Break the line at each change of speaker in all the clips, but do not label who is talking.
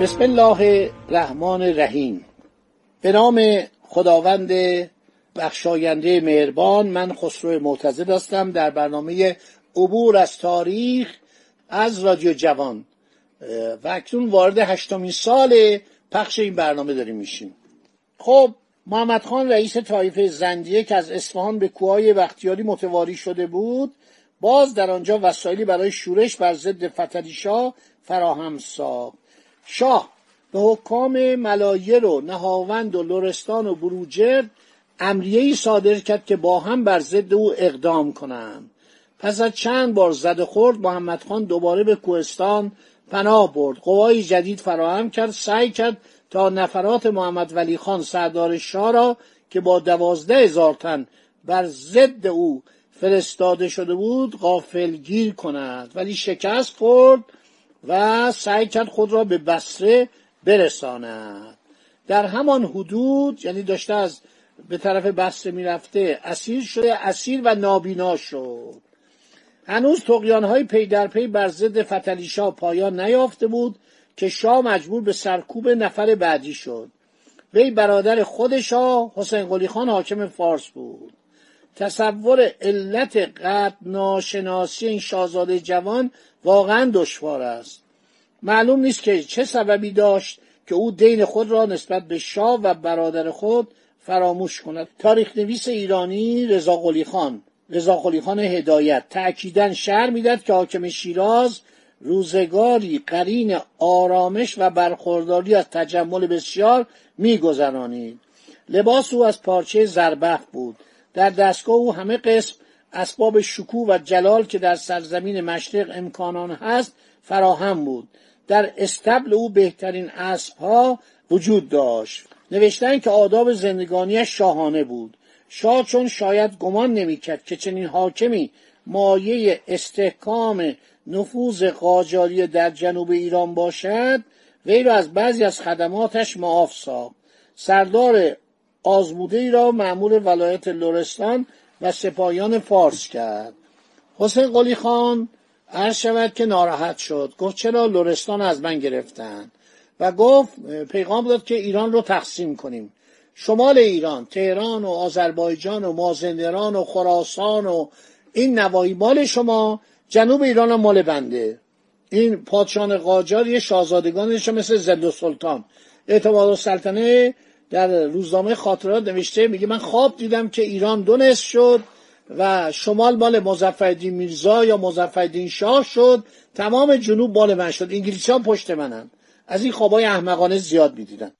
بسم الله الرحمن الرحیم. به نام خداوند بخشاینده مهربان من خسرو معتزد هستم در برنامه عبور از تاریخ از رادیو جوان. و اکنون وارد هشتمین سال پخش این برنامه داریم میشیم. خب محمد خان رئیس طایفه زندیه که از اصفهان به کوهای بختیاری متواری شده بود باز در آنجا وسایلی برای شورش بر ضد فتلیشاه فراهم ساخت. شاه به حکام ملایر و نهاوند و لرستان و بروجرد امریه صادر کرد که با هم بر ضد او اقدام کنند. پس از چند بار زد خورد محمد خان دوباره به کوهستان پناه برد. قوای جدید فراهم کرد سعی کرد تا نفرات محمد ولی خان سردار شاه را که با دوازده هزار تن بر ضد او فرستاده شده بود غافلگیر کند. ولی شکست خورد و سعی کرد خود را به بسره برساند. در همان حدود یعنی داشته از به طرف بسته می‌رفته اسیر شده اسیر و نابینا شد. هنوز تقیان های پی در پی بر ضد فتلیشا پایان نیافته بود که شاه مجبور به سرکوب نفر بعدی شد. وی برادر خود شاه حسین قلی خان حاکم فارس بود. تصور علت قد ناشناسی این شاهزاده جوان واقعا دشوار است. معلوم نیست که چه سببی داشت که او دین خود را نسبت به شاه و برادر خود فراموش کند. تاریخ نویس ایرانی رضا قلی خان. رضا قلی خان هدایت. تأکیدا شعر می‌داد که حاکم شیراز روزگاری قرین آرامش و برخورداری از تجمل بسیار میگذرانید. لباس او از پارچه زربخ بود. در دستگاه او همه قسم اسباب شکوه و جلال که در سرزمین مشرق امکانان هست فراهم بود. در استبل او بهترین اسبها وجود داشت. نوشتن که آداب زندگانیش شاهانه بود. شاه چون شاید گمان نمی‌کرد که چنین حاکمی مایه استحکام نفوذ قاجاری در جنوب ایران باشد وی را از بعضی از خدماتش معاف ساخت. سردار آزموده ای را معمول ولایت لرستان و سپاهیان فارس کرد. حسین قلی خان عرض شود که ناراحت شد. گفت چرا لرستان از من گرفتن؟ و گفت پیغام داد که ایران رو تقسیم کنیم. شمال ایران تهران و آذربایجان و مازندران و خراسان و این نواحی مال شما جنوب ایران مال بنده. این پادشان قاجار یه شاهزادگانش مثل زند و سلطان. اعتماد سلطنه در روزنامه خاطرات نوشته میگه من خواب دیدم که ایران دو نصف شد و شمال مال مظفرالدین میرزا یا مظفرالدین شاه شد. تمام جنوب مال من شد. انگلیسی ها پشت منن. از این خوابای احمقانه زیاد می‌دیدن.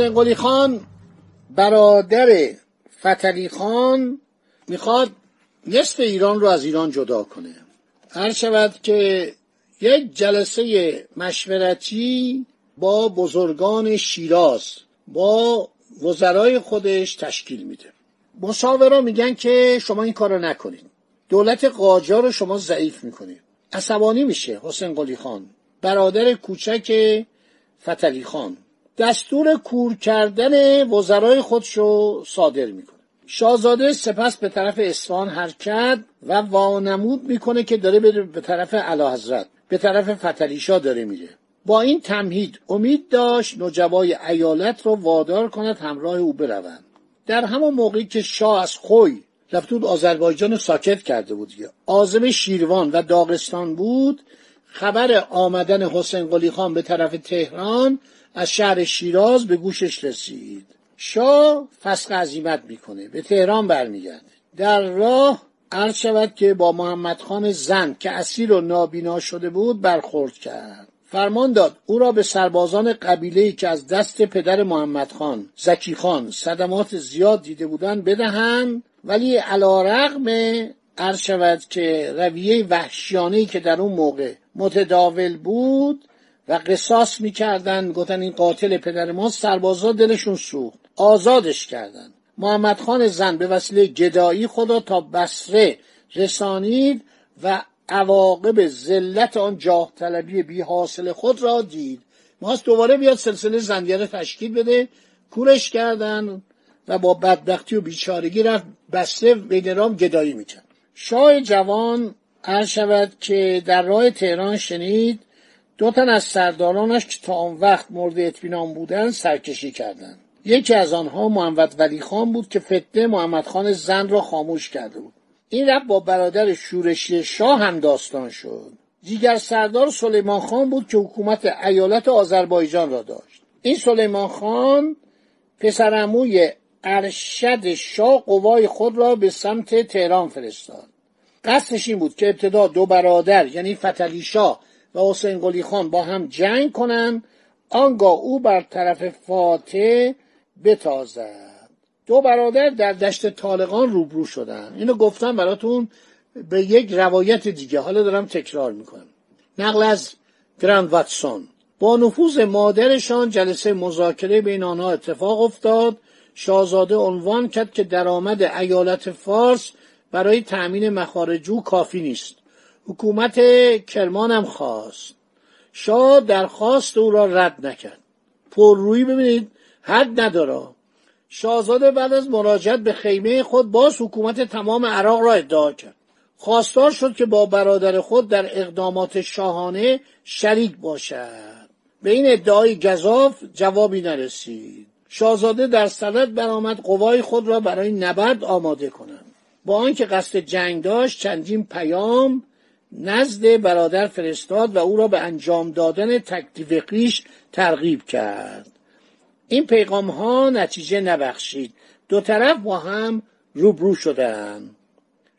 حسین قلی خان برادر فتلی خان می‌خواد نصف ایران رو از ایران جدا کنه. هر شود که یک جلسه مشورتی با بزرگان شیراز با وزرای خودش تشکیل میده. مشاورا میگن که شما این کارو نکنید دولت قاجار رو شما ضعیف می‌کنید عصبانی میشه حسین قلی خان برادر کوچک فتلی خان. دستور کور کردن وزرای خودشو صادر می‌کنه. شاهزاده سپس به طرف اصفهان حرکت و وانمود می‌کنه که داره به طرف حضرت به طرف فتلیشا داره میره. با این تمهید امید داشت نجبای ایالت رو وادار کند همراه او بروند. در همان موقعی که شاه از خوی رفت آذربایجان ساکت کرده بود آزم شیروان و داغستان بود. خبر آمدن حسین قلی خان به طرف تهران از شهر شیراز به گوشش رسید. شاه فسق عظیمت می‌کنه. به تهران برمیگرده. در راه عرض شود که با محمد خان زن که اسیر و نابینا شده بود برخورد کرد. فرمان داد او را به سربازان قبیله که از دست پدر محمد خان زکی خان صدمات زیاد دیده بودند بدهند. ولی علا رقم عرض شود که رویه وحشیانه که در اون موقع متداول بود و قصاص می‌کردن گفتن این قاتل پدر ما سربازا دلشون سوخت. آزادش کردند. محمد خان زن به وسیله گدایی خدا تا بسره رسانید و عواقب ذلت آن جاه طلبی بی حاصل خود را دید. ماست دوباره بیاد سلسله زنگره تشکیل بده. کورش کردن و با بدبختی و بیچارگی رفت بسته بین رام گدایی می‌کرد. شاه جوان عرض شود که در راه تهران شنید دو تن از سردارانش که تا آن وقت مورد اطمینان بودند سرکشی کردند. یکی از آنها محمد ولی خان بود که فتنه محمد خان زن را خاموش کرده بود. این رب با برادر شورشی شاه هم داستان شد. دیگر سردار سلیمان خان بود که حکومت ایالت آذربایجان را داشت. این سلیمان خان پسرموی ارشد شاه قوای خود را به سمت تهران فرستاد. قصدش این بود که ابتدا دو برادر یعنی فتلی شاه و حسین قلی خان با هم جنگ کنند آنگاه او بر طرف فاتح بتازد. دو برادر در دشت طالقان روبرو شدن. اینو گفتم براتون به یک روایت دیگه. حالا دارم تکرار می‌کنم. نقل از گراند واتسون. با نفوذ مادرشان جلسه مذاکره بین آنها اتفاق افتاد. شاهزاده عنوان کرد که درآمد ایالت فارس برای تأمین مخارجو کافی نیست. حکومت کرمان هم خواست. شاه درخواست او را رد نکرد. پررویی ببینید حد نداره. شاهزاده بعد از مراجعت به خیمه خود باز حکومت تمام عراق را ادعا کرد. خواستار شد که با برادر خود در اقدامات شاهانه شریک باشد. به این ادعای گذاف جوابی نرسید. شاهزاده در صدد برآمد قوای خود را برای نبرد آماده کنند. با آنکه قصد جنگ داشت چندین پیام نزد برادر فرستاد و او را به انجام دادن تکلیف خیش ترغیب کرد. این پیغام ها نتیجه نبخشید. دو طرف با هم روبرو شدند.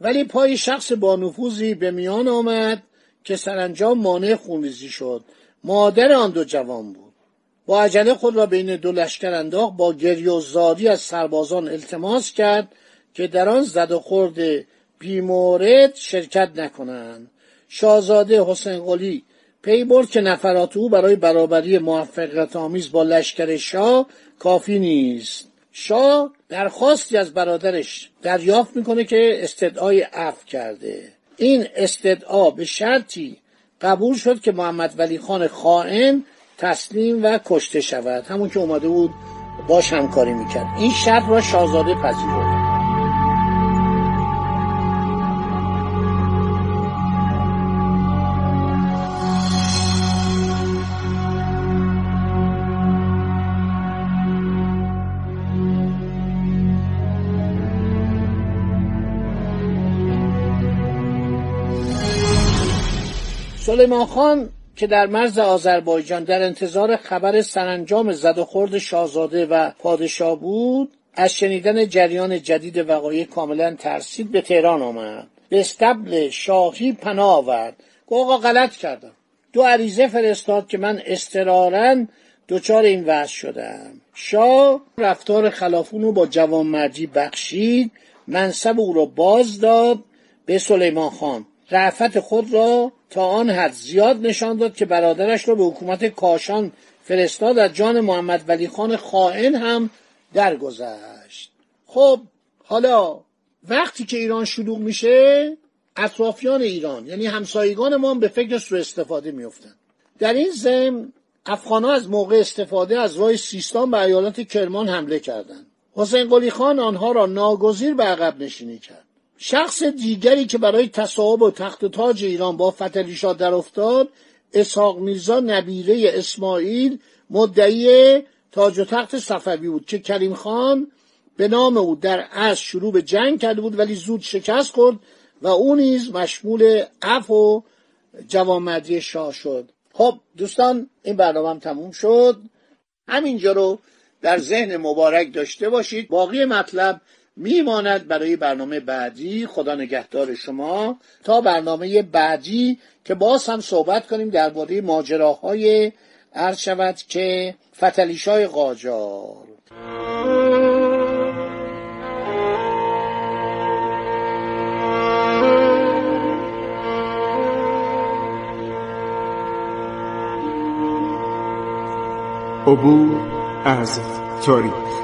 ولی پای شخص با نفوذی به میان آمد که سرانجام مانع خونریزی شد. مادر آن دو جوان بود. با عجله خود را بین دو لشکر انداخت با گریه و زاری از سربازان التماس کرد که در آن زد و خورد بیمورد شرکت نکنند. شاهزاده حسین قلی پی برد که نفرات او برای برابری موفقیت آمیز با لشکر شاه کافی نیست. شاه درخواستی از برادرش دریافت می‌کنه که استدعای عفو کرده. این استدعا به شرطی قبول شد که محمد ولی خان خائن تسلیم و کشته شود. همون که اومده بود باش همکاری می‌کرد. این شرط را شاهزاده پذیرفت. سلیمان خان که در مرز آذربایجان در انتظار خبر سرانجام زد و خورد شاهزاده و پادشاه بود از شنیدن جریان جدید وقایع کاملا ترسید به تهران آمد. به استبل شاهی پناه آورد. آقا غلط کردم. دو عریضه فرستاد که من استرارا دچار این وضع شدم. شاه رفتار خلافون رو با جوانمردی بخشید منصب او را باز داد به سلیمان خان. رعفت خود را تا آن حد زیاد نشان داد که برادرش را به حکومت کاشان فرستاد از جان محمد ولی خان خائن هم درگذشت. خب حالا وقتی که ایران شلوغ میشه اطرافیان ایران یعنی همسایگان ما هم به فکر سوء استفاده میفتن در این ضمن افغانها از موقع استفاده از راه سیستان به ایالات کرمان حمله کردند. حسین قلی خان آنها را ناگزیر به عقب نشینی کرد. شخص دیگری که برای تصاحب و تخت و تاج ایران با فتلیشا در افتاد اسحاق میرزا نبیره اسماعیل مدعی تاج و تخت صفوی بود که کریم خان به نام او در از شروع به جنگ کرده بود ولی زود شکست خورد و او نیز مشمول عفو و جوامدی شاه شد. خب دوستان این برنامه هم تموم شد. همینجا رو در ذهن مبارک داشته باشید. باقی مطلب میماند برای برنامه بعدی. خدا نگهدار شما. تا برنامه بعدی که باز هم صحبت کنیم درباره ماجراهای عرض شود که فتلیشای قاجار.
عبور از تاریخ.